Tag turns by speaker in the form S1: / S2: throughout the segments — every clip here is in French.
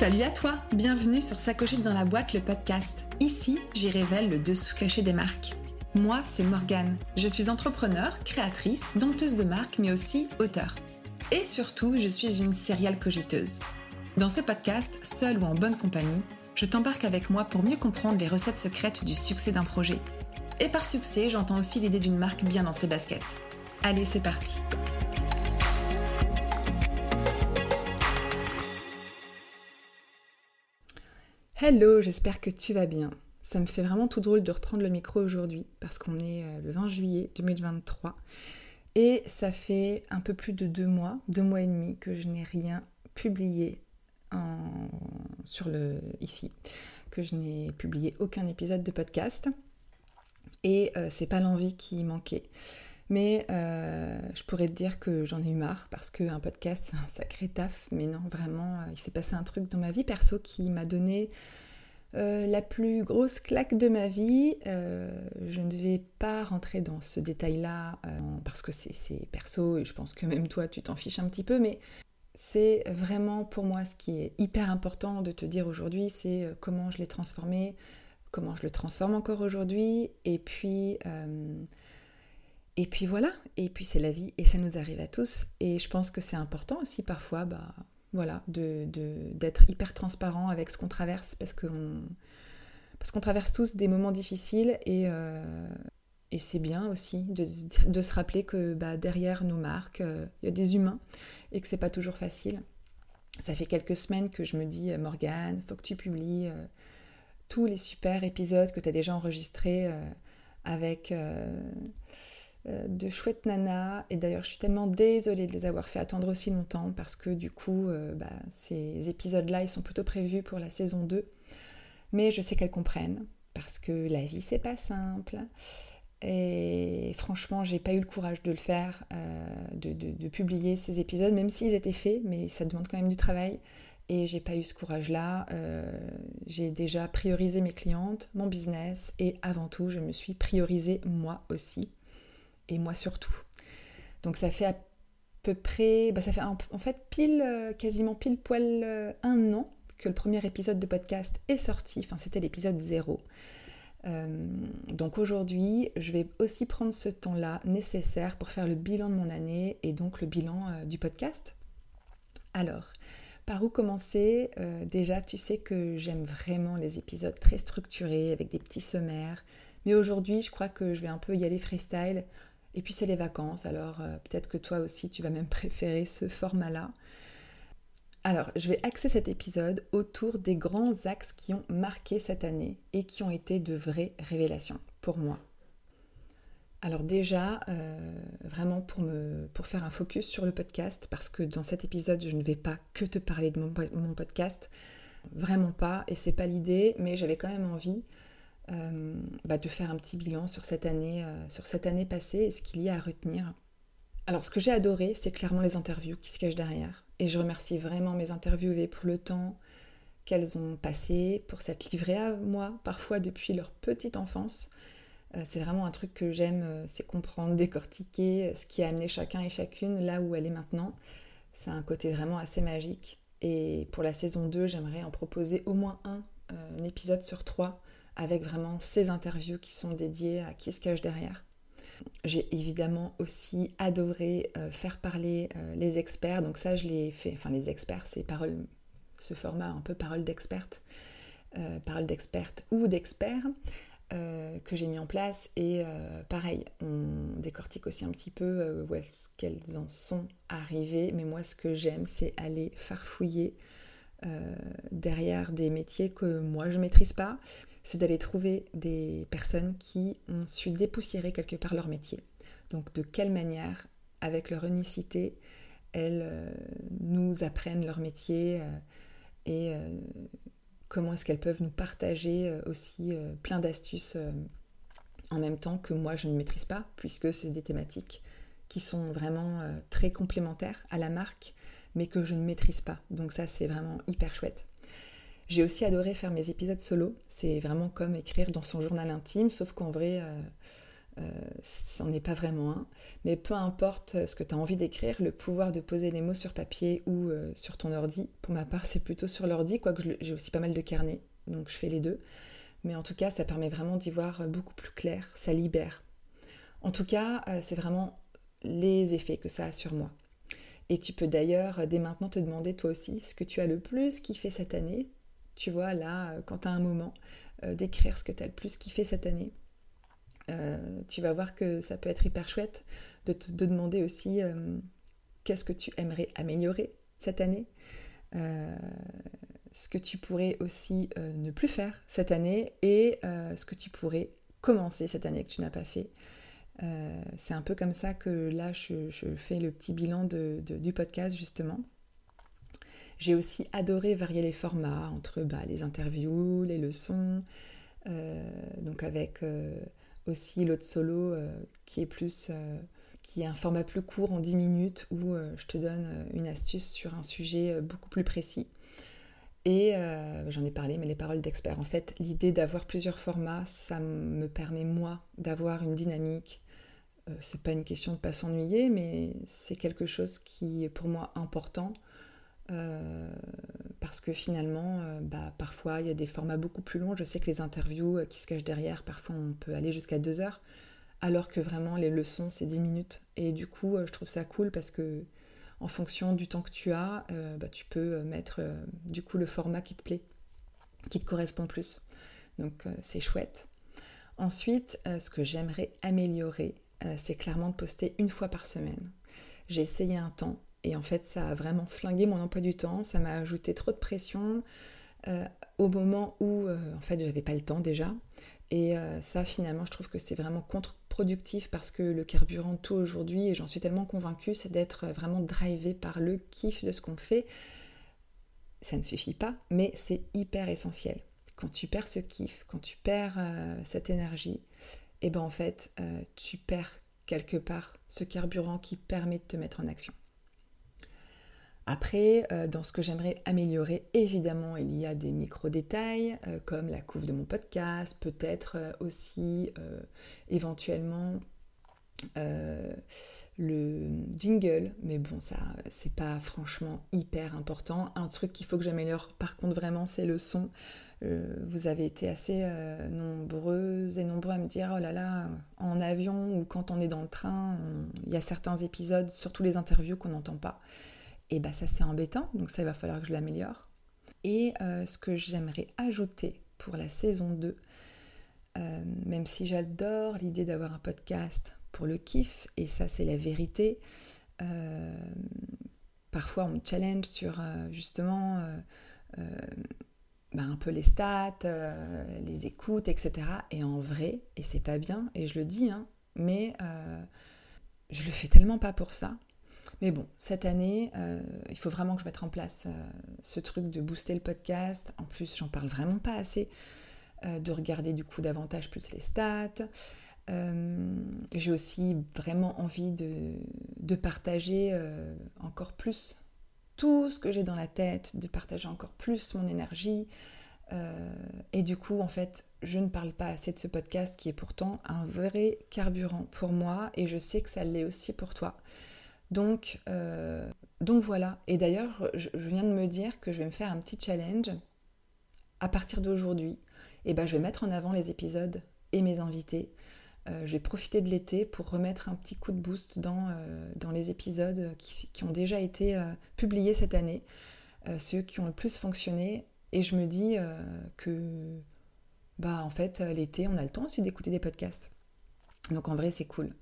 S1: Salut à toi, bienvenue sur Sacochette dans la boîte, le podcast. Ici, j'y révèle le dessous caché des marques. Moi, c'est Morgane. Je suis entrepreneur, créatrice, dompteuse de marques, mais aussi auteur. Et surtout, je suis une serial cogiteuse. Dans ce podcast, seul ou en bonne compagnie, je t'embarque avec moi pour mieux comprendre les recettes secrètes du succès d'un projet. Et par succès, j'entends aussi l'idée d'une marque bien dans ses baskets. Allez, c'est parti. Hello, j'espère que tu vas bien. Ça me fait vraiment tout drôle de reprendre le micro aujourd'hui parce qu'on est euh, le 20 juillet 2023 et ça fait un peu plus de deux mois, deux mois et demi que je n'ai rien publié sur le ici, que je n'ai publié aucun épisode de podcast et euh, c'est pas l'envie qui manquait. Mais euh, je pourrais te dire que j'en ai eu marre parce qu'un podcast c'est un sacré taf. Mais non, vraiment, il s'est passé un truc dans ma vie perso qui m'a donné euh, la plus grosse claque de ma vie, euh, je ne vais pas rentrer dans ce détail-là euh, parce que c'est perso et je pense que même toi tu t'en fiches un petit peu, mais c'est vraiment pour moi ce qui est hyper important de te dire aujourd'hui, c'est comment je l'ai transformé, comment je le transforme encore aujourd'hui, et puis et puis voilà, et puis c'est la vie et ça nous arrive à tous, et je pense que c'est important aussi parfois, bah voilà, d'être hyper transparent avec ce qu'on traverse parce qu'on traverse tous des moments difficiles et, euh, et c'est bien aussi de, de, se rappeler que bah, derrière nos marques, euh, il y a des humains et que c'est pas toujours facile. Ça fait quelques semaines que je me dis, Morgane, faut que tu publies euh, tous les super épisodes que tu as déjà enregistrés avec euh, de chouettes nanas. Et d'ailleurs, je suis tellement désolée de les avoir fait attendre aussi longtemps parce que du coup, euh, bah, ces épisodes-là, ils sont plutôt prévus pour la saison 2. Mais je sais qu'elles comprennent parce que la vie, c'est pas simple. Et franchement, j'ai pas eu le courage de le faire, euh, de, publier ces épisodes, même s'ils étaient faits, mais ça demande quand même du travail. Et j'ai pas eu ce courage-là. j'ai déjà priorisé mes clientes, mon business, et avant tout, je me suis priorisée moi aussi et moi surtout. Donc ça fait à peu près, bah ça fait en, fait pile, euh, quasiment pile poil euh, un an que le premier épisode de podcast est sorti, enfin c'était l'épisode 0. Euh, donc aujourd'hui, je vais aussi prendre ce temps-là nécessaire pour faire le bilan de mon année et donc le bilan du podcast. Alors, par où commencer? Déjà, tu sais que j'aime vraiment les épisodes très structurés avec des petits sommaires, mais aujourd'hui, je crois que je vais un peu y aller freestyle et puis c'est les vacances, alors euh, peut-être que toi aussi tu vas même préférer ce format-là. Alors, je vais axer cet épisode autour des grands axes qui ont marqué cette année et qui ont été de vraies révélations pour moi. Alors déjà, euh, vraiment pour, me, faire un focus sur le podcast, parce que dans cet épisode, je ne vais pas que te parler de mon, mon podcast, vraiment pas, et c'est pas l'idée, mais j'avais quand même envie euh, bah, de faire un petit bilan sur cette année, euh, sur cette année passée et ce qu'il y a à retenir. Alors ce que j'ai adoré, c'est clairement les interviews qui se cachent derrière. Et je remercie vraiment mes interviewées pour le temps qu'elles ont passé, pour s'être livrées à moi, parfois depuis leur petite enfance. Euh, c'est vraiment un truc que j'aime, c'est comprendre, décortiquer ce qui a amené chacun et chacune là où elle est maintenant. C'est un côté vraiment assez magique. Et pour la saison 2, j'aimerais en proposer au moins un, un épisode sur trois avec vraiment ces interviews qui sont dédiées à qui se cache derrière. J'ai évidemment aussi adoré euh, faire parler euh, les experts, donc ça je l'ai fait, enfin les experts c'est parole, ce format un peu parole d'experte, euh, parole d'experte ou d'expert que j'ai mis en place. Et pareil, on décortique aussi un petit peu où est-ce qu'elles en sont arrivées, mais moi ce que j'aime c'est aller farfouiller derrière des métiers que moi je maîtrise pas, c'est d'aller trouver des personnes qui ont su dépoussiérer quelque part leur métier. Donc de quelle manière, avec leur unicité, elles euh, nous apprennent leur métier euh, et euh, comment est-ce qu'elles peuvent nous partager aussi plein d'astuces en même temps que moi je ne maîtrise pas, puisque c'est des thématiques qui sont vraiment très complémentaires à la marque, mais que je ne maîtrise pas. Donc ça c'est vraiment hyper chouette. J'ai aussi adoré faire mes épisodes solo. C'est vraiment comme écrire dans son journal intime, sauf qu'en vrai, euh, c'en est pas vraiment un, mais peu importe ce que tu as envie d'écrire, le pouvoir de poser les mots sur papier ou sur ton ordi, pour ma part c'est plutôt sur l'ordi, quoique j'ai aussi pas mal de carnets, donc je fais les deux, mais en tout cas ça permet vraiment d'y voir beaucoup plus clair, ça libère. En tout cas, c'est vraiment les effets que ça a sur moi. Et tu peux d'ailleurs dès maintenant te demander toi aussi ce que tu as le plus kiffé cette année. Tu vois, là, quand tu as un moment, euh, d'écrire ce que tu as le plus kiffé cette année. Euh, tu vas voir que ça peut être hyper chouette de te demander aussi euh, qu'est-ce que tu aimerais améliorer cette année. ce que tu pourrais aussi ne plus faire cette année et ce que tu pourrais commencer cette année que tu n'as pas fait. Euh, c'est un peu comme ça que là, je, fais le petit bilan du podcast, justement. J'ai aussi adoré varier les formats entre bah, les interviews, les leçons, euh, donc avec euh, aussi l'autre solo qui est plus qui est un format plus court en 10 minutes où je te donne une astuce sur un sujet beaucoup plus précis. Et j'en ai parlé, mais les paroles d'expert. En fait, l'idée d'avoir plusieurs formats, ça me permet moi d'avoir une dynamique, euh, c'est pas une question de pas s'ennuyer, mais c'est quelque chose qui est pour moi important. Euh, parce que finalement, euh, bah, parfois il y a des formats beaucoup plus longs. Je sais que les interviews qui se cachent derrière, parfois on peut aller jusqu'à deux heures, alors que vraiment les leçons c'est 10 minutes. Et du coup, je trouve ça cool parce que en fonction du temps que tu as, bah, tu peux mettre du coup le format qui te plaît, qui te correspond plus. Donc c'est chouette. Ensuite, ce que j'aimerais améliorer, euh, c'est clairement de poster une fois par semaine. J'ai essayé un temps et en fait ça a vraiment flingué mon emploi du temps, ça m'a ajouté trop de pression euh, au moment où euh, en fait j'avais pas le temps déjà. Et ça finalement je trouve que c'est vraiment contre-productif parce que le carburant tout aujourd'hui, et j'en suis tellement convaincue, c'est d'être vraiment drivé par le kiff de ce qu'on fait. Ça ne suffit pas, mais c'est hyper essentiel. Quand tu perds ce kiff, quand tu perds cette énergie, et eh ben en fait, euh, tu perds quelque part ce carburant qui permet de te mettre en action. Après, euh, dans ce que j'aimerais améliorer, évidemment, il y a des micro-détails, euh, comme la couve de mon podcast, peut-être aussi éventuellement le jingle, mais bon, ça, c'est pas franchement hyper important. Un truc qu'il faut que j'améliore, par contre, vraiment, c'est le son. Euh, vous avez été assez euh, nombreuses et nombreux à me dire oh là là, en avion ou quand on est dans le train, il y a certains épisodes, surtout les interviews, qu'on n'entend pas. Et bah ça c'est embêtant, donc ça il va falloir que je l'améliore. Et euh, ce que j'aimerais ajouter pour la saison 2, même si j'adore l'idée d'avoir un podcast pour le kiff, et ça c'est la vérité, parfois on me challenge sur justement bah, un peu les stats, euh, les écoutes, etc. Et en vrai, et c'est pas bien, et je le dis, hein, mais euh, je le fais tellement pas pour ça. Mais bon, cette année, euh, il faut vraiment que je mette en place ce truc de booster le podcast. En plus, j'en parle vraiment pas assez. de regarder du coup davantage plus les stats. J'ai aussi vraiment envie de, partager encore plus tout ce que j'ai dans la tête, de partager encore plus mon énergie. Euh, et du coup, en fait, je ne parle pas assez de ce podcast qui est pourtant un vrai carburant pour moi et je sais que ça l'est aussi pour toi. Donc, euh, donc voilà. Et d'ailleurs, je, viens de me dire que je vais me faire un petit challenge à partir d'aujourd'hui. Et ben, je vais mettre en avant les épisodes et mes invités. Euh, je vais profiter de l'été pour remettre un petit coup de boost dans, euh, les épisodes qui, qui, ont déjà été publiés cette année, ceux qui ont le plus fonctionné. Et je me dis que, bah, en fait, l'été, on a le temps aussi d'écouter des podcasts. Donc en vrai, c'est cool.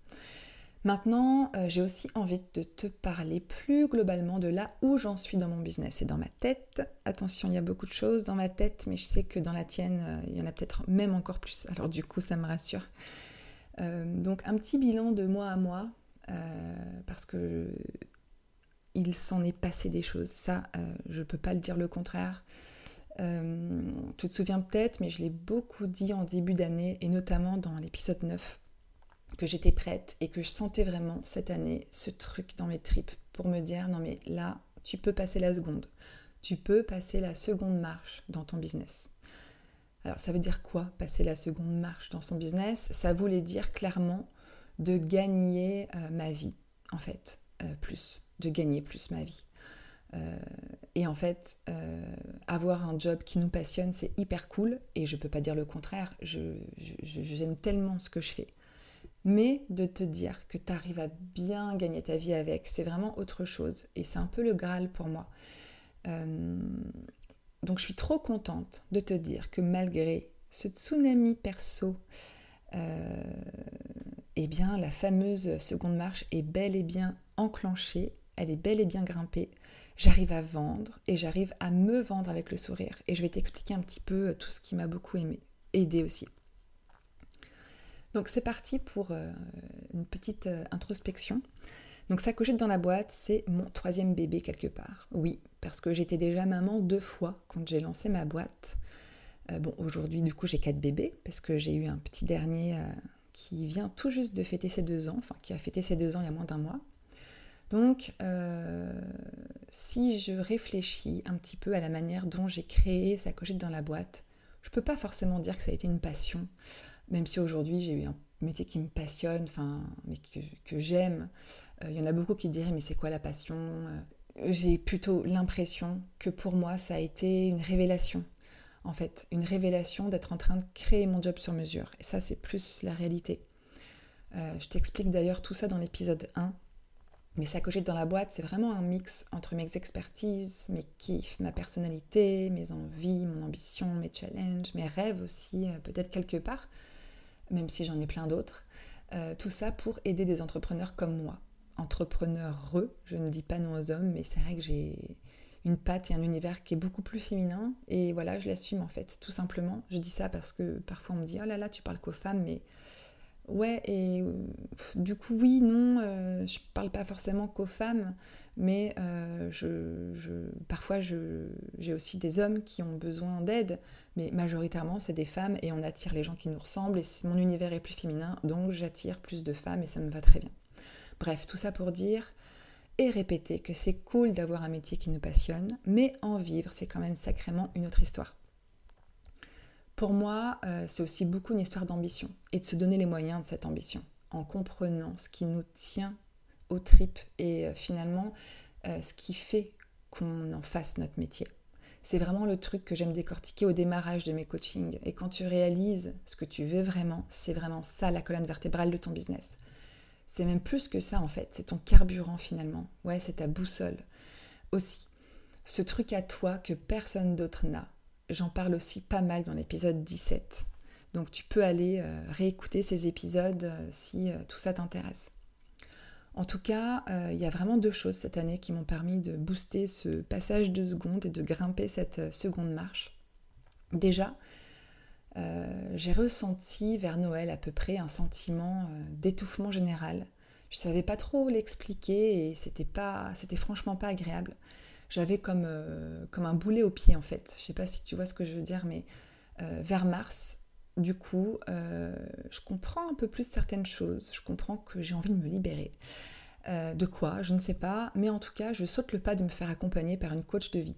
S1: Maintenant, j'ai aussi envie de te parler plus globalement de là où j'en suis dans mon business et dans ma tête. Attention, il y a beaucoup de choses dans ma tête, mais je sais que dans la tienne, il y en a peut-être même encore plus. Alors du coup, ça me rassure. Euh, donc un petit bilan de mois à mois, euh, parce que il s'en est passé des choses. Ça, euh, je ne peux pas le dire le contraire. tu te souviens peut-être, mais je l'ai beaucoup dit en début d'année, et notamment dans l'épisode 9, que j'étais prête et que je sentais vraiment cette année ce truc dans mes tripes pour me dire non mais là, tu peux passer la seconde. Tu peux passer la seconde marche dans ton business. Alors ça veut dire quoi passer la seconde marche dans son business? Ça voulait dire clairement de gagner euh, ma vie, en fait, euh, plus, de gagner plus ma vie. Euh, et en fait, avoir un job qui nous passionne, c'est hyper cool, et je peux pas dire le contraire, je, j'aime tellement ce que je fais. Mais de te dire que tu arrives à bien gagner ta vie avec, c'est vraiment autre chose. Et c'est un peu le Graal pour moi. donc je suis trop contente de te dire que malgré ce tsunami perso, eh bien la fameuse seconde marche est bel et bien enclenchée, elle est bel et bien grimpée. J'arrive à vendre et j'arrive à me vendre avec le sourire. Et je vais t'expliquer un petit peu euh, tout ce qui m'a beaucoup aimé, aidé aussi. Donc c'est parti pour euh, une petite euh, introspection. Donc ça cochette dans la boîte, c'est mon troisième bébé quelque part. Oui, parce que j'étais déjà maman deux fois quand j'ai lancé ma boîte. bon, aujourd'hui, du coup, j'ai quatre bébés parce que j'ai eu un petit dernier qui vient tout juste de fêter ses deux ans, enfin qui a fêté ses deux ans il y a moins d'un mois. Donc, euh, si je réfléchis un petit peu à la manière dont j'ai créé sa cochette dans la boîte, je peux pas forcément dire que ça a été une passion, même si aujourd'hui j'ai eu un métier qui me passionne, enfin, mais que, j'aime. Euh, il y en a beaucoup qui diraient mais c'est quoi la passion euh, J'ai plutôt l'impression que pour moi ça a été une révélation en fait, une révélation d'être en train de créer mon job sur mesure. Et ça, c'est plus la réalité. Euh, je t'explique d'ailleurs tout ça dans l'épisode 1. Mais ça que dans la boîte, c'est vraiment un mix entre mes expertises, mes kiffs, ma personnalité, mes envies, mon ambition, mes challenges, mes rêves aussi, peut-être quelque part, même si j'en ai plein d'autres. Euh, tout ça pour aider des entrepreneurs comme moi. Entrepreneurs, je ne dis pas non aux hommes, mais c'est vrai que j'ai une patte et un univers qui est beaucoup plus féminin. Et voilà, je l'assume en fait, tout simplement. Je dis ça parce que parfois on me dit, oh là là, tu parles qu'aux femmes, mais ouais, et du coup, oui, non, euh, je parle pas forcément qu'aux femmes, mais euh, je, parfois j'ai aussi des hommes qui ont besoin d'aide, mais majoritairement c'est des femmes et on attire les gens qui nous ressemblent et mon univers est plus féminin, donc j'attire plus de femmes et ça me va très bien. Bref, tout ça pour dire et répéter que c'est cool d'avoir un métier qui nous passionne, mais en vivre, c'est quand même sacrément une autre histoire. Pour moi, euh, c'est aussi beaucoup une histoire d'ambition et de se donner les moyens de cette ambition, en comprenant ce qui nous tient aux tripes et euh, finalement euh, ce qui fait qu'on en fasse notre métier. C'est vraiment le truc que j'aime décortiquer au démarrage de mes coachings. Et quand tu réalises ce que tu veux vraiment, c'est vraiment ça la colonne vertébrale de ton business. C'est même plus que ça en fait, c'est ton carburant finalement. Ouais, c'est ta boussole. Aussi, ce truc à toi que personne d'autre n'a. J'en parle aussi pas mal dans l'épisode 17. Donc tu peux aller euh, réécouter ces épisodes euh, si euh, tout ça t'intéresse. En tout cas, il y a vraiment deux choses cette année qui m'ont permis de booster ce passage de seconde et de grimper cette seconde marche. Déjà, j'ai ressenti vers Noël à peu près un sentiment d'étouffement général. Je savais pas trop l'expliquer et c'était pas, c'était franchement pas agréable. J'avais comme, euh, comme un boulet au pied en fait. Je sais pas si tu vois ce que je veux dire, mais vers mars, du coup, je comprends un peu plus certaines choses. Je comprends que j'ai envie de me libérer. de quoi? Je ne sais pas, mais en tout cas, je saute le pas de me faire accompagner par une coach de vie.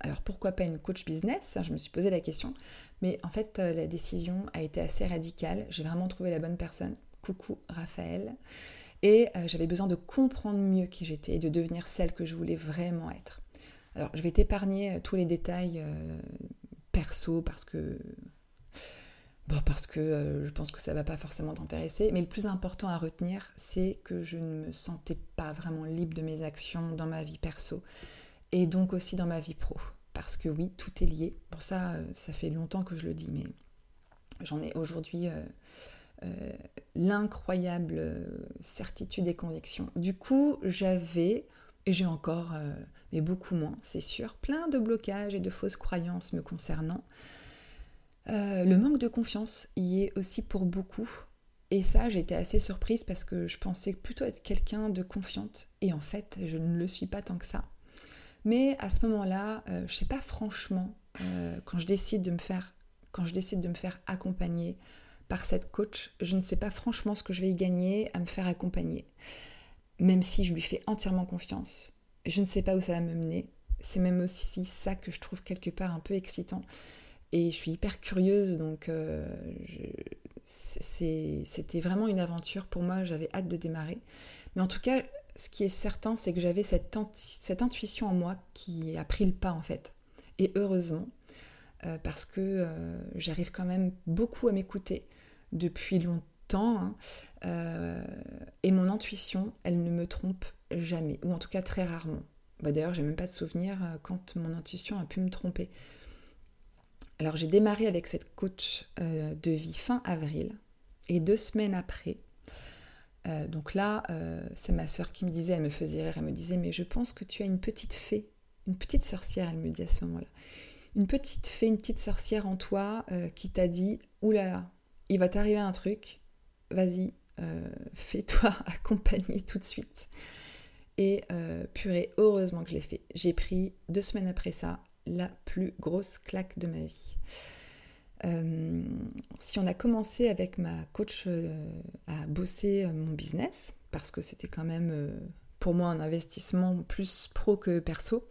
S1: Alors pourquoi pas une coach business? Je me suis posé la question. Mais en fait, euh, la décision a été assez radicale. J'ai vraiment trouvé la bonne personne. Coucou Raphaël. Et euh, j'avais besoin de comprendre mieux qui j'étais et de devenir celle que je voulais vraiment être. Alors, je vais t'épargner euh, tous les détails perso parce que. Parce que je pense que ça va pas forcément t'intéresser. Mais le plus important à retenir, c'est que je ne me sentais pas vraiment libre de mes actions dans ma vie perso et donc aussi dans ma vie pro. Parce que oui, tout est lié. Pour ça, euh, ça fait longtemps que je le dis, mais j'en ai aujourd'hui euh, euh, l'incroyable certitude et conviction. Du coup, j'avais, et j'ai encore, beaucoup moins, c'est sûr, plein de blocages et de fausses croyances me concernant. le manque de confiance y est aussi pour beaucoup. Et ça, été assez surprise parce que je pensais plutôt être quelqu'un de confiante. Et en fait, je ne le suis pas tant que ça. Mais à ce moment-là, euh, je sais pas franchement, euh, quand je décide de me faire, quand je décide de me faire accompagner par cette coach, je ne sais pas franchement ce que je vais y gagner à me faire accompagner. Même si je lui fais entièrement confiance, je ne sais pas où ça va me mener. C'est même aussi ça que je trouve quelque part un peu excitant. et je suis hyper curieuse, donc c'était vraiment une aventure pour moi, j'avais hâte de démarrer. Mais en tout cas, ce qui est certain, c'est que j'avais cette, intuition en moi qui a pris le pas en fait. Et heureusement, euh, parce que euh, j'arrive quand même beaucoup à m'écouter depuis longtemps. Hein. Euh, et mon intuition, elle ne me trompe jamais, ou en tout cas très rarement. Bah, D'ailleurs, j'ai même pas de souvenir quand mon intuition a pu me tromper. Alors j'ai démarré avec cette coach de vie fin avril, et deux semaines après, donc là, c'est ma soeur qui me disait, elle me faisait rire, elle me disait, mais je pense que tu as une petite fée, une petite sorcière, elle me dit à ce moment-là, une petite fée, une petite sorcière en toi euh, qui t'a dit oulala, il va t'arriver un truc, vas-y, euh, fais-toi accompagner tout de suite. Et euh, purée, heureusement que je l'ai fait. J'ai pris deux semaines après ça la plus grosse claque de ma vie. si on a commencé avec ma coach à bosser mon business, parce que c'était quand même pour moi un investissement plus pro que perso,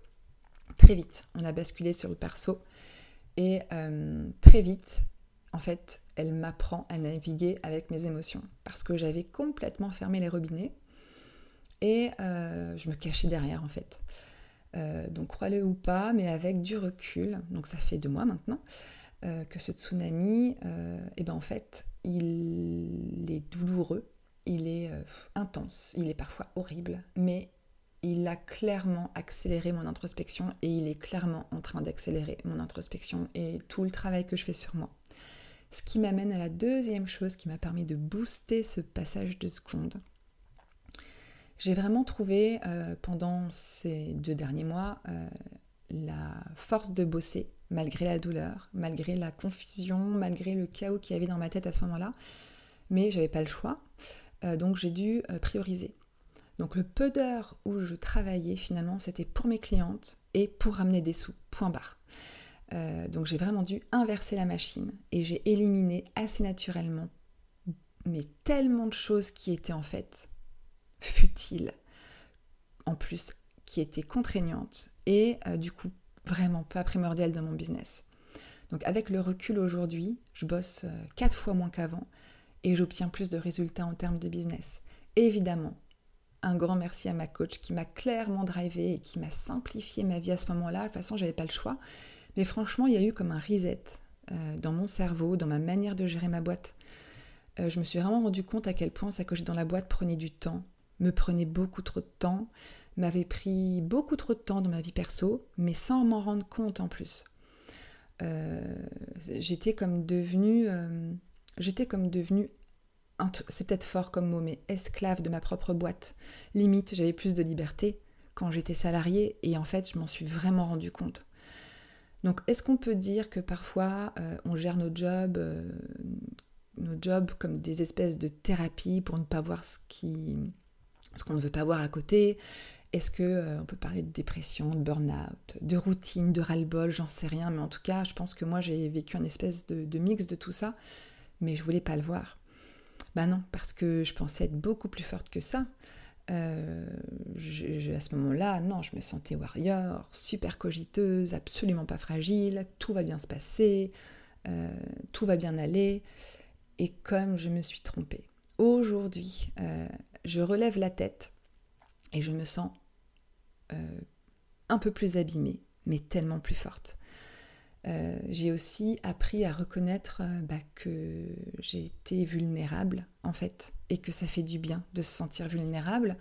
S1: très vite, on a basculé sur le perso. Et euh, très vite, en fait, elle m'apprend à naviguer avec mes émotions. Parce que j'avais complètement fermé les robinets. Et euh, je me cachais derrière, en fait. Euh, donc, crois-le ou pas, mais avec du recul, donc ça fait deux mois maintenant, que ce tsunami, et eh ben en fait, il est douloureux, il est intense, il est parfois horrible, mais il a clairement accéléré mon introspection et il est clairement en train d'accélérer mon introspection et tout le travail que je fais sur moi. Ce qui m'amène à la deuxième chose qui m'a permis de booster ce passage de seconde. J'ai vraiment trouvé euh, pendant ces deux derniers mois euh, la force de bosser malgré la douleur, malgré la confusion, malgré le chaos qu'il y avait dans ma tête à ce moment-là. Mais j'avais pas le choix, euh, donc j'ai dû prioriser. Donc le peu d'heures où je travaillais finalement c'était pour mes clientes et pour ramener des sous, point barre. Donc j'ai vraiment dû inverser la machine et j'ai éliminé assez naturellement mais tellement de choses qui étaient en fait futiles, en plus qui étaient contraignantes et euh, du coup vraiment pas primordiales dans mon business. Donc avec le recul aujourd'hui, je bosse euh, quatre fois moins qu'avant et j'obtiens plus de résultats en termes de business. Évidemment, un grand merci à ma coach qui m'a clairement drivé et qui m'a simplifié ma vie à ce moment-là. De toute façon, j'avais pas le choix. Mais franchement, il y a eu comme un reset euh, dans mon cerveau, dans ma manière de gérer ma boîte. Je me suis vraiment rendu compte à quel point sa coach dans la boîte prenait du temps, me prenait beaucoup trop de temps, m'avait pris beaucoup trop de temps dans ma vie perso, mais sans m'en rendre compte en plus. Euh, j'étais comme devenue, j'étais comme devenue c'est peut-être fort comme mot, mais esclave de ma propre boîte. Limite, j'avais plus de liberté quand j'étais salariée et en fait, je m'en suis vraiment rendu compte. Donc, est-ce qu'on peut dire que parfois euh, on gère nos jobs, euh, nos jobs comme des espèces de thérapie pour ne pas voir ce qui, ce qu'on ne veut pas voir à côté Est-ce que euh, on peut parler de dépression, de burn-out, de routine, de ras-le-bol? J'en sais rien, mais en tout cas, je pense que moi j'ai vécu un espèce de, mix de tout ça, mais je voulais pas le voir. Ben non, parce que je pensais être beaucoup plus forte que ça. Euh, à ce moment-là, non, je me sentais warrior, super cogiteuse, absolument pas fragile, tout va bien se passer, euh, tout va bien aller. Et comme je me suis trompée, aujourd'hui, je relève la tête et je me sens un peu plus abîmée, mais tellement plus forte. Euh, j'ai aussi appris à reconnaître euh, bah, que j'ai été vulnérable en fait et que ça fait du bien de se sentir vulnérable.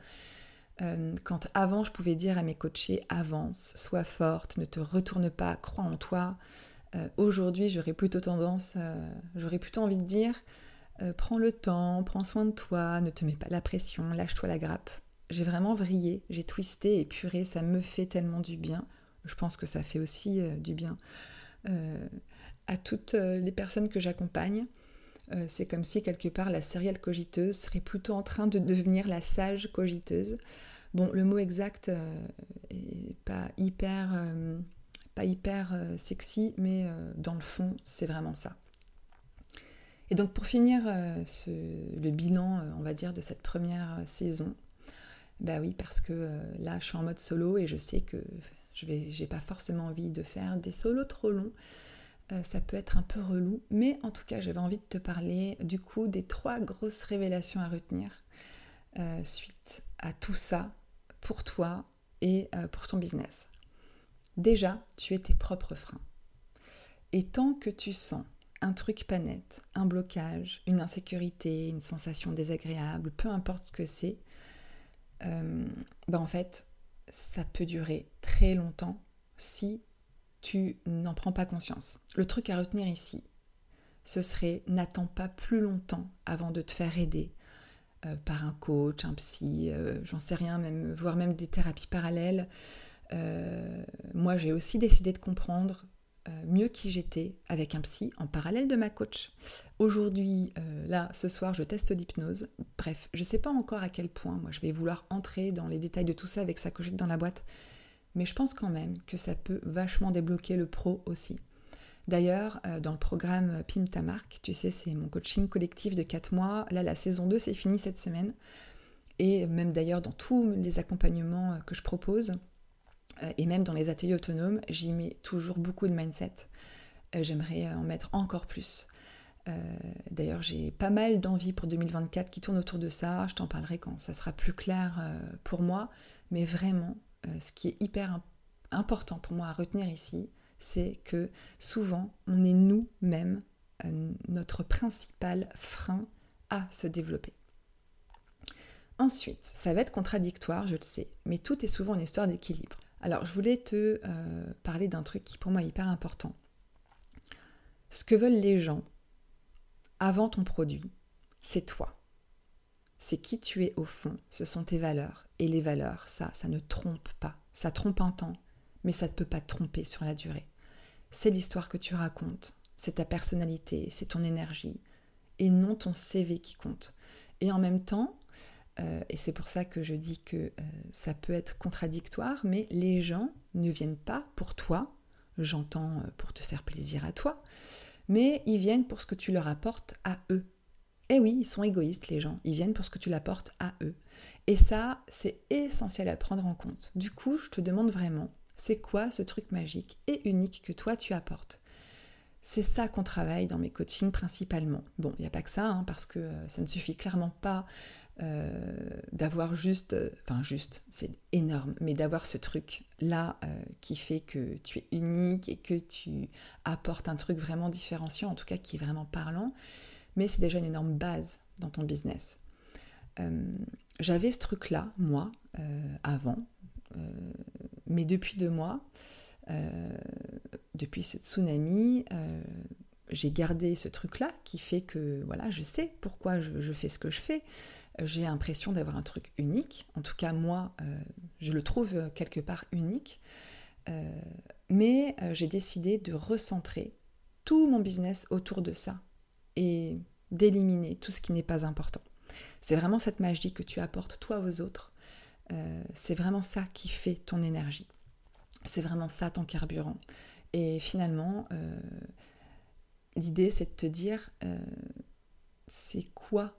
S1: Euh, quand avant je pouvais dire à mes coachés avance, sois forte, ne te retourne pas, crois en toi. Aujourd'hui j'aurais plutôt tendance, j'aurais plutôt envie de dire prends le temps, prends soin de toi, ne te mets pas la pression, lâche-toi la grappe. J'ai vraiment vrillé, j'ai twisté et puré, ça me fait tellement du bien. Je pense que ça fait aussi du bien euh, à toutes euh, les personnes que j'accompagne. Euh, c'est comme si quelque part la sérielle cogiteuse serait plutôt en train de devenir la sage cogiteuse. Bon, le mot exact est pas hyper, pas hyper sexy, mais dans le fond, c'est vraiment ça. Et donc pour finir le bilan, on va dire, de cette première saison, bah oui, parce que là, je suis en mode solo et je sais que je n'ai pas forcément envie de faire des solos trop longs. euh, ça peut être un peu relou, mais en tout cas, j'avais envie de te parler du coup des trois grosses révélations à retenir euh, suite à tout ça pour toi et euh, pour ton business. Déjà, tu es tes propres freins. Et tant que tu sens un truc pas net, un blocage, une insécurité, une sensation désagréable, peu importe ce que c'est, ben en fait, ça peut durer très longtemps si tu n'en prends pas conscience. Le truc à retenir ici, ce serait n'attends pas plus longtemps avant de te faire aider euh, par un coach, un psy, euh, j'en sais rien, même, voire même des thérapies parallèles. Euh, moi, j'ai aussi décidé de comprendre mieux qui j'étais avec un psy en parallèle de ma coach. Aujourd'hui, là, ce soir, je teste l'hypnose. Bref, je ne sais pas encore à quel point moi je vais vouloir entrer dans les détails de tout ça avec sa cochette dans la boîte mais je pense quand même que ça peut vachement débloquer le pro aussi. D'ailleurs, euh, dans le programme PIM ta marque, tu sais, c'est mon coaching collectif de 4 mois. Là, la saison 2, c'est fini cette semaine. Et même d'ailleurs, dans tous les accompagnements euh, que je propose, euh, et même dans les ateliers autonomes, j'y mets toujours beaucoup de mindset. J'aimerais en mettre encore plus. D'ailleurs, j'ai pas mal d'envie pour 2024 qui tourne autour de ça. Je t'en parlerai quand ça sera plus clair pour moi. Mais vraiment, euh, ce qui est hyper important pour moi à retenir ici, c'est que souvent, on est nous-mêmes euh, notre principal frein à se développer. Ensuite, ça va être contradictoire, je le sais, mais tout est souvent une histoire d'équilibre. Alors, je voulais te euh, parler d'un truc qui pour moi est hyper important. Ce que veulent les gens avant ton produit, c'est toi c'est qui tu es au fond, ce sont tes valeurs. Et les valeurs, ça, ça ne trompe pas. Ça trompe un temps, mais ça ne peut pas tromper sur la durée. C'est l'histoire que tu racontes, c'est ta personnalité, c'est ton énergie, et non ton CV qui compte. Et en même temps, euh, et c'est pour ça que je dis que euh, ça peut être contradictoire, mais les gens ne viennent pas pour toi, j'entends euh, pour te faire plaisir à toi, mais ils viennent pour ce que tu leur apportes à eux. Eh oui, ils sont égoïstes les gens, ils viennent pour ce que tu l'apportes à eux. Et ça, c'est essentiel à prendre en compte. Du coup, je te demande vraiment, c'est quoi ce truc magique et unique que toi tu apportes? C'est ça qu'on travaille dans mes coachings principalement. Bon, il n'y a pas que ça, hein, parce que euh, ça ne suffit clairement pas euh, d'avoir juste, euh, enfin juste, c'est énorme, mais d'avoir ce truc-là qui fait que tu es unique et que tu apportes un truc vraiment différenciant, en tout cas qui est vraiment parlant mais c'est déjà une énorme base dans ton business. J'avais ce truc-là, moi, avant, mais depuis deux mois, depuis ce tsunami, j'ai gardé ce truc-là qui fait que, voilà, je sais pourquoi je, fais ce que je fais. J'ai l'impression d'avoir un truc unique. En tout cas, moi, je le trouve quelque part unique. mais j'ai décidé de recentrer tout mon business autour de ça et d'éliminer tout ce qui n'est pas important. C'est vraiment cette magie que tu apportes toi aux autres. Euh, c'est vraiment ça qui fait ton énergie. C'est vraiment ça ton carburant. Et finalement, euh, l'idée c'est de te dire, euh, c'est quoi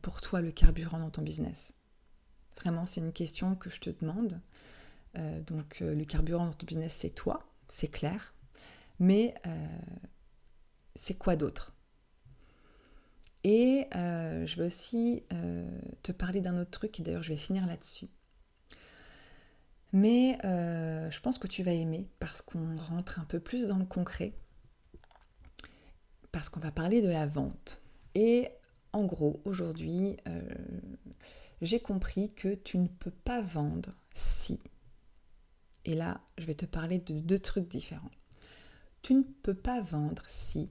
S1: pour toi le carburant dans ton business? Vraiment, c'est une question que je te demande. donc le carburant dans ton business, c'est toi, c'est clair. Mais c'est quoi d'autre? Et euh, je vais aussi euh, te parler d'un autre truc, et d'ailleurs je vais finir là-dessus. Mais euh, je pense que tu vas aimer parce qu'on rentre un peu plus dans le concret, parce qu'on va parler de la vente. Et en gros, aujourd'hui, j'ai compris que tu ne peux pas vendre si. Et là, je vais te parler de deux trucs différents. Tu ne peux pas vendre si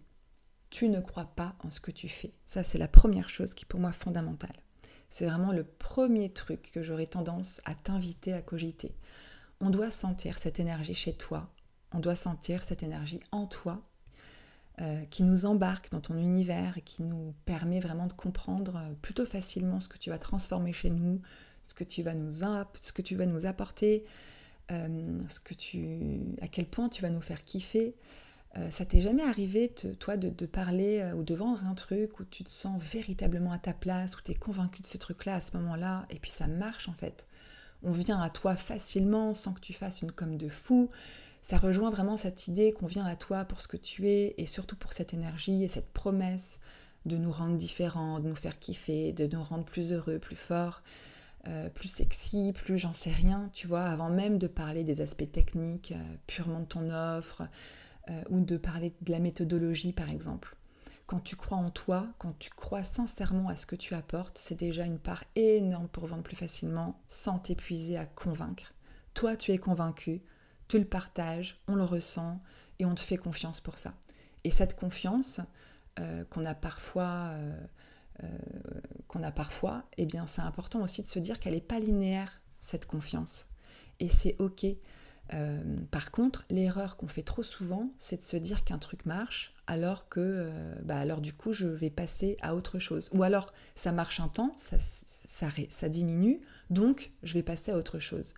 S1: tu ne crois pas en ce que tu fais. Ça, c'est la première chose qui est pour moi fondamentale. C'est vraiment le premier truc que j'aurais tendance à t'inviter à cogiter. On doit sentir cette énergie chez toi, on doit sentir cette énergie en toi, euh, qui nous embarque dans ton univers et qui nous permet vraiment de comprendre euh, plutôt facilement ce que tu vas transformer chez nous, ce que tu vas nous, ce que tu vas nous apporter, euh, ce que tu, à quel point tu vas nous faire kiffer. Euh, ça t'est jamais arrivé, toi, de, parler euh, ou de vendre un truc où tu te sens véritablement à ta place, où tu es convaincu de ce truc-là à ce moment-là, et puis ça marche en fait. On vient à toi facilement sans que tu fasses une com de fou. Ça rejoint vraiment cette idée qu'on vient à toi pour ce que tu es et surtout pour cette énergie et cette promesse de nous rendre différents, de nous faire kiffer, de nous rendre plus heureux, plus forts, euh, plus sexy, plus j'en sais rien, tu vois, avant même de parler des aspects techniques purement de ton offre euh, ou de parler de la méthodologie par exemple. Quand tu crois en toi, quand tu crois sincèrement à ce que tu apportes, c'est déjà une part énorme pour vendre plus facilement sans t'épuiser à convaincre. Toi, tu es convaincu, tu le partages, on le ressent et on te fait confiance pour ça. Et cette confiance euh, qu'on a parfois, euh, qu'on a parfois, eh bien, c'est important aussi de se dire qu'elle n'est pas linéaire cette confiance. Et c'est ok. Par contre, l'erreur qu'on fait trop souvent, c'est de se dire qu'un truc marche alors que, bah alors du coup, je vais passer à autre chose. Ou alors, ça marche un temps, ça diminue, donc je vais passer à autre chose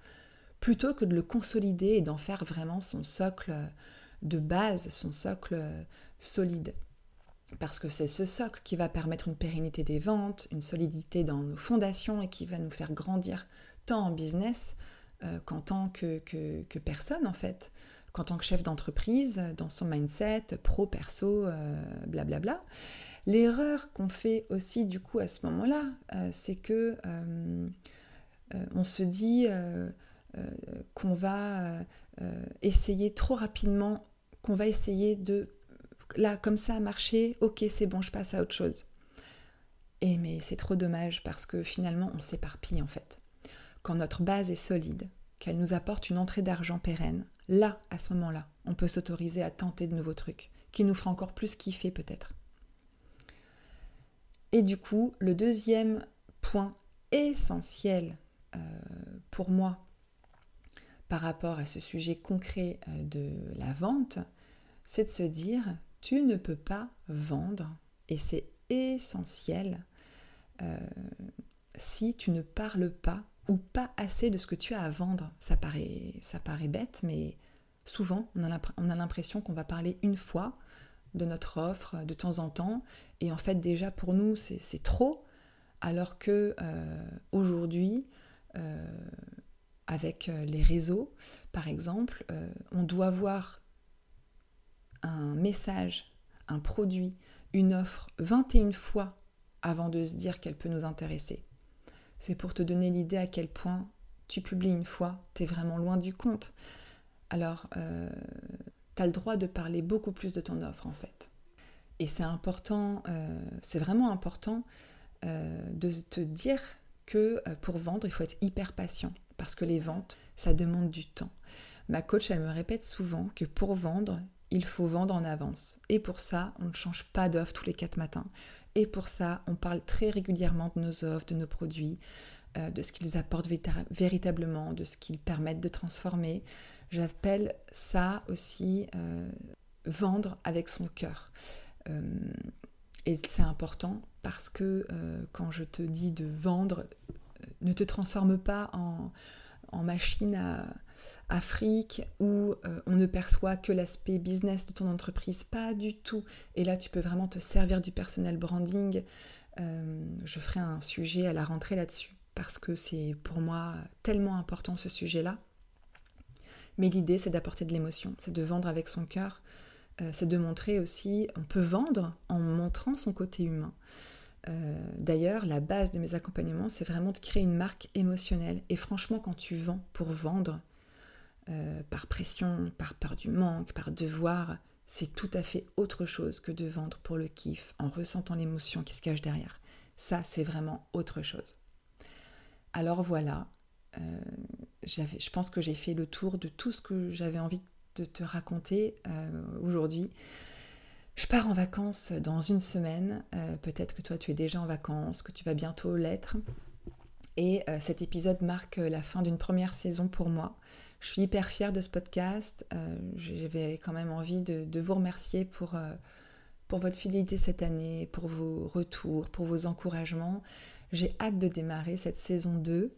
S1: plutôt que de le consolider et d'en faire vraiment son socle de base, son socle solide. Parce que c'est ce socle qui va permettre une pérennité des ventes, une solidité dans nos fondations et qui va nous faire grandir tant en business euh, qu'en tant que, personne en fait, qu'en tant que chef d'entreprise, dans son mindset, pro, perso, euh, blablabla. L'erreur qu'on fait aussi du coup à ce moment-là, euh, c'est que on se dit qu'on va essayer trop rapidement, qu'on va essayer de... Là, comme ça a marché, ok, c'est bon, je passe à autre chose. Et mais c'est trop dommage parce que finalement, on s'éparpille en fait. Quand notre base est solide, qu'elle nous apporte une entrée d'argent pérenne, là, à ce moment-là, on peut s'autoriser à tenter de nouveaux trucs, qui nous fera encore plus kiffer peut-être. Et du coup, le deuxième point essentiel pour moi par rapport à ce sujet concret euh, de la vente, c'est de se dire, tu ne peux pas vendre, et c'est essentiel, euh, si tu ne parles pas ou pas assez de ce que tu as à vendre. Ça paraît, bête, mais souvent, on a l'impression qu'on va parler une fois de notre offre de temps en temps, et en fait déjà pour nous c'est trop, alors que euh, aujourd'hui, avec euh, les réseaux, par exemple, euh, on doit voir un message, un produit, une offre 21 fois avant de se dire qu'elle peut nous intéresser. C'est pour te donner l'idée à quel point tu publies une fois, tu es vraiment loin du compte. Alors, euh, tu as le droit de parler beaucoup plus de ton offre en fait. Et c'est important, c'est vraiment important de te dire que pour vendre, il faut être hyper patient parce que les ventes, ça demande du temps. Ma coach, elle me répète souvent que pour vendre, il faut vendre en avance. Et pour ça, on ne change pas d'offre tous les quatre matins. Et pour ça, on parle très régulièrement de nos offres, de nos produits, euh, de ce qu'ils apportent véritablement, de ce qu'ils permettent de transformer. J'appelle ça aussi euh, vendre avec son cœur. Euh, et c'est important parce que quand je te dis de vendre, ne te transforme pas en, machine à, fric où euh, on ne perçoit que l'aspect business de ton entreprise. Pas du tout. Et là, tu peux vraiment te servir du personnel branding. Euh, je ferai un sujet à la rentrée là-dessus parce que c'est pour moi tellement important ce sujet-là. Mais l'idée, c'est d'apporter de l'émotion, c'est de vendre avec son cœur, euh, c'est de montrer aussi, on peut vendre en montrant son côté humain. D'ailleurs, la base de mes accompagnements, c'est vraiment de créer une marque émotionnelle. Et franchement, quand tu vends pour vendre, euh, par pression, par peur du manque, par devoir, c'est tout à fait autre chose que de vendre pour le kiff, en ressentant l'émotion qui se cache derrière. Ça, c'est vraiment autre chose. Alors voilà, euh, je pense que j'ai fait le tour de tout ce que j'avais envie de te raconter aujourd'hui. Je pars en vacances dans une semaine. Euh, peut-être que toi tu es déjà en vacances, que tu vas bientôt l'être. Et euh, cet épisode marque la fin d'une première saison pour moi. Je suis hyper fière de ce podcast. Euh, j'avais quand même envie de, vous remercier pour, pour votre fidélité cette année, pour vos retours, pour vos encouragements. J'ai hâte de démarrer cette saison 2.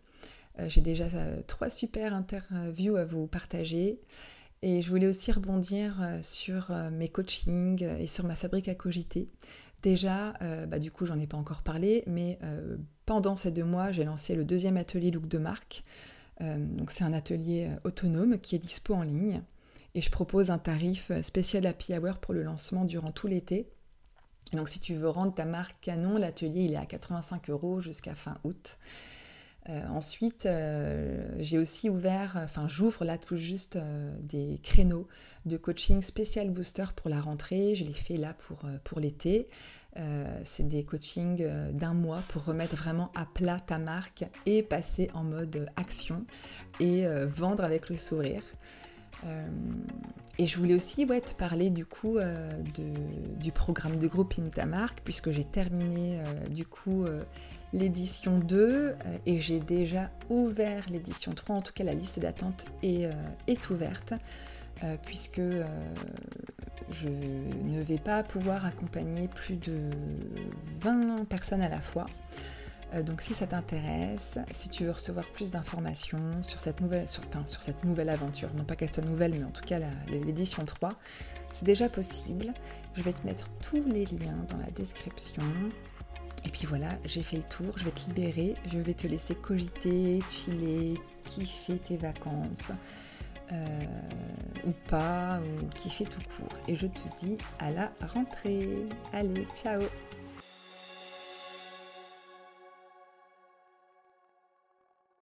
S1: J'ai déjà trois super interviews à vous partager. Et je voulais aussi rebondir euh, sur euh, mes coachings et sur ma fabrique à cogiter. Déjà, euh, bah, du coup, j'en ai pas encore parlé, mais pendant ces deux mois, j'ai lancé le deuxième atelier look de marque. Donc, c'est un atelier autonome qui est dispo en ligne. Et je propose un tarif spécial happy hour pour le lancement durant tout l'été. Donc si tu veux rendre ta marque Canon, l'atelier il est à 85 euros jusqu'à fin août. Euh, ensuite, euh, j'ai aussi ouvert, enfin j'ouvre là tout juste euh, des créneaux de coaching spécial booster pour la rentrée. Je les fais là pour l'été. C'est des coachings d'un mois pour remettre vraiment à plat ta marque et passer en mode action et vendre avec le sourire. et je voulais aussi te parler du coup du programme de groupe In puisque j'ai terminé du coup l'édition 2 euh, et j'ai déjà ouvert l'édition 3, en tout cas la liste d'attente euh, est, ouverte. Euh, puisque je ne vais pas pouvoir accompagner plus de 20 personnes à la fois. donc si ça t'intéresse, si tu veux recevoir plus d'informations sur, sur cette nouvelle aventure, non pas qu'elle soit nouvelle, mais en tout cas l'édition 3, c'est déjà possible. Je vais te mettre tous les liens dans la description. Et puis voilà, j'ai fait le tour, je vais te libérer, je vais te laisser cogiter, chiller, kiffer tes vacances, euh, ou pas, ou kiffer tout court. Et je te dis à la rentrée. Allez, ciao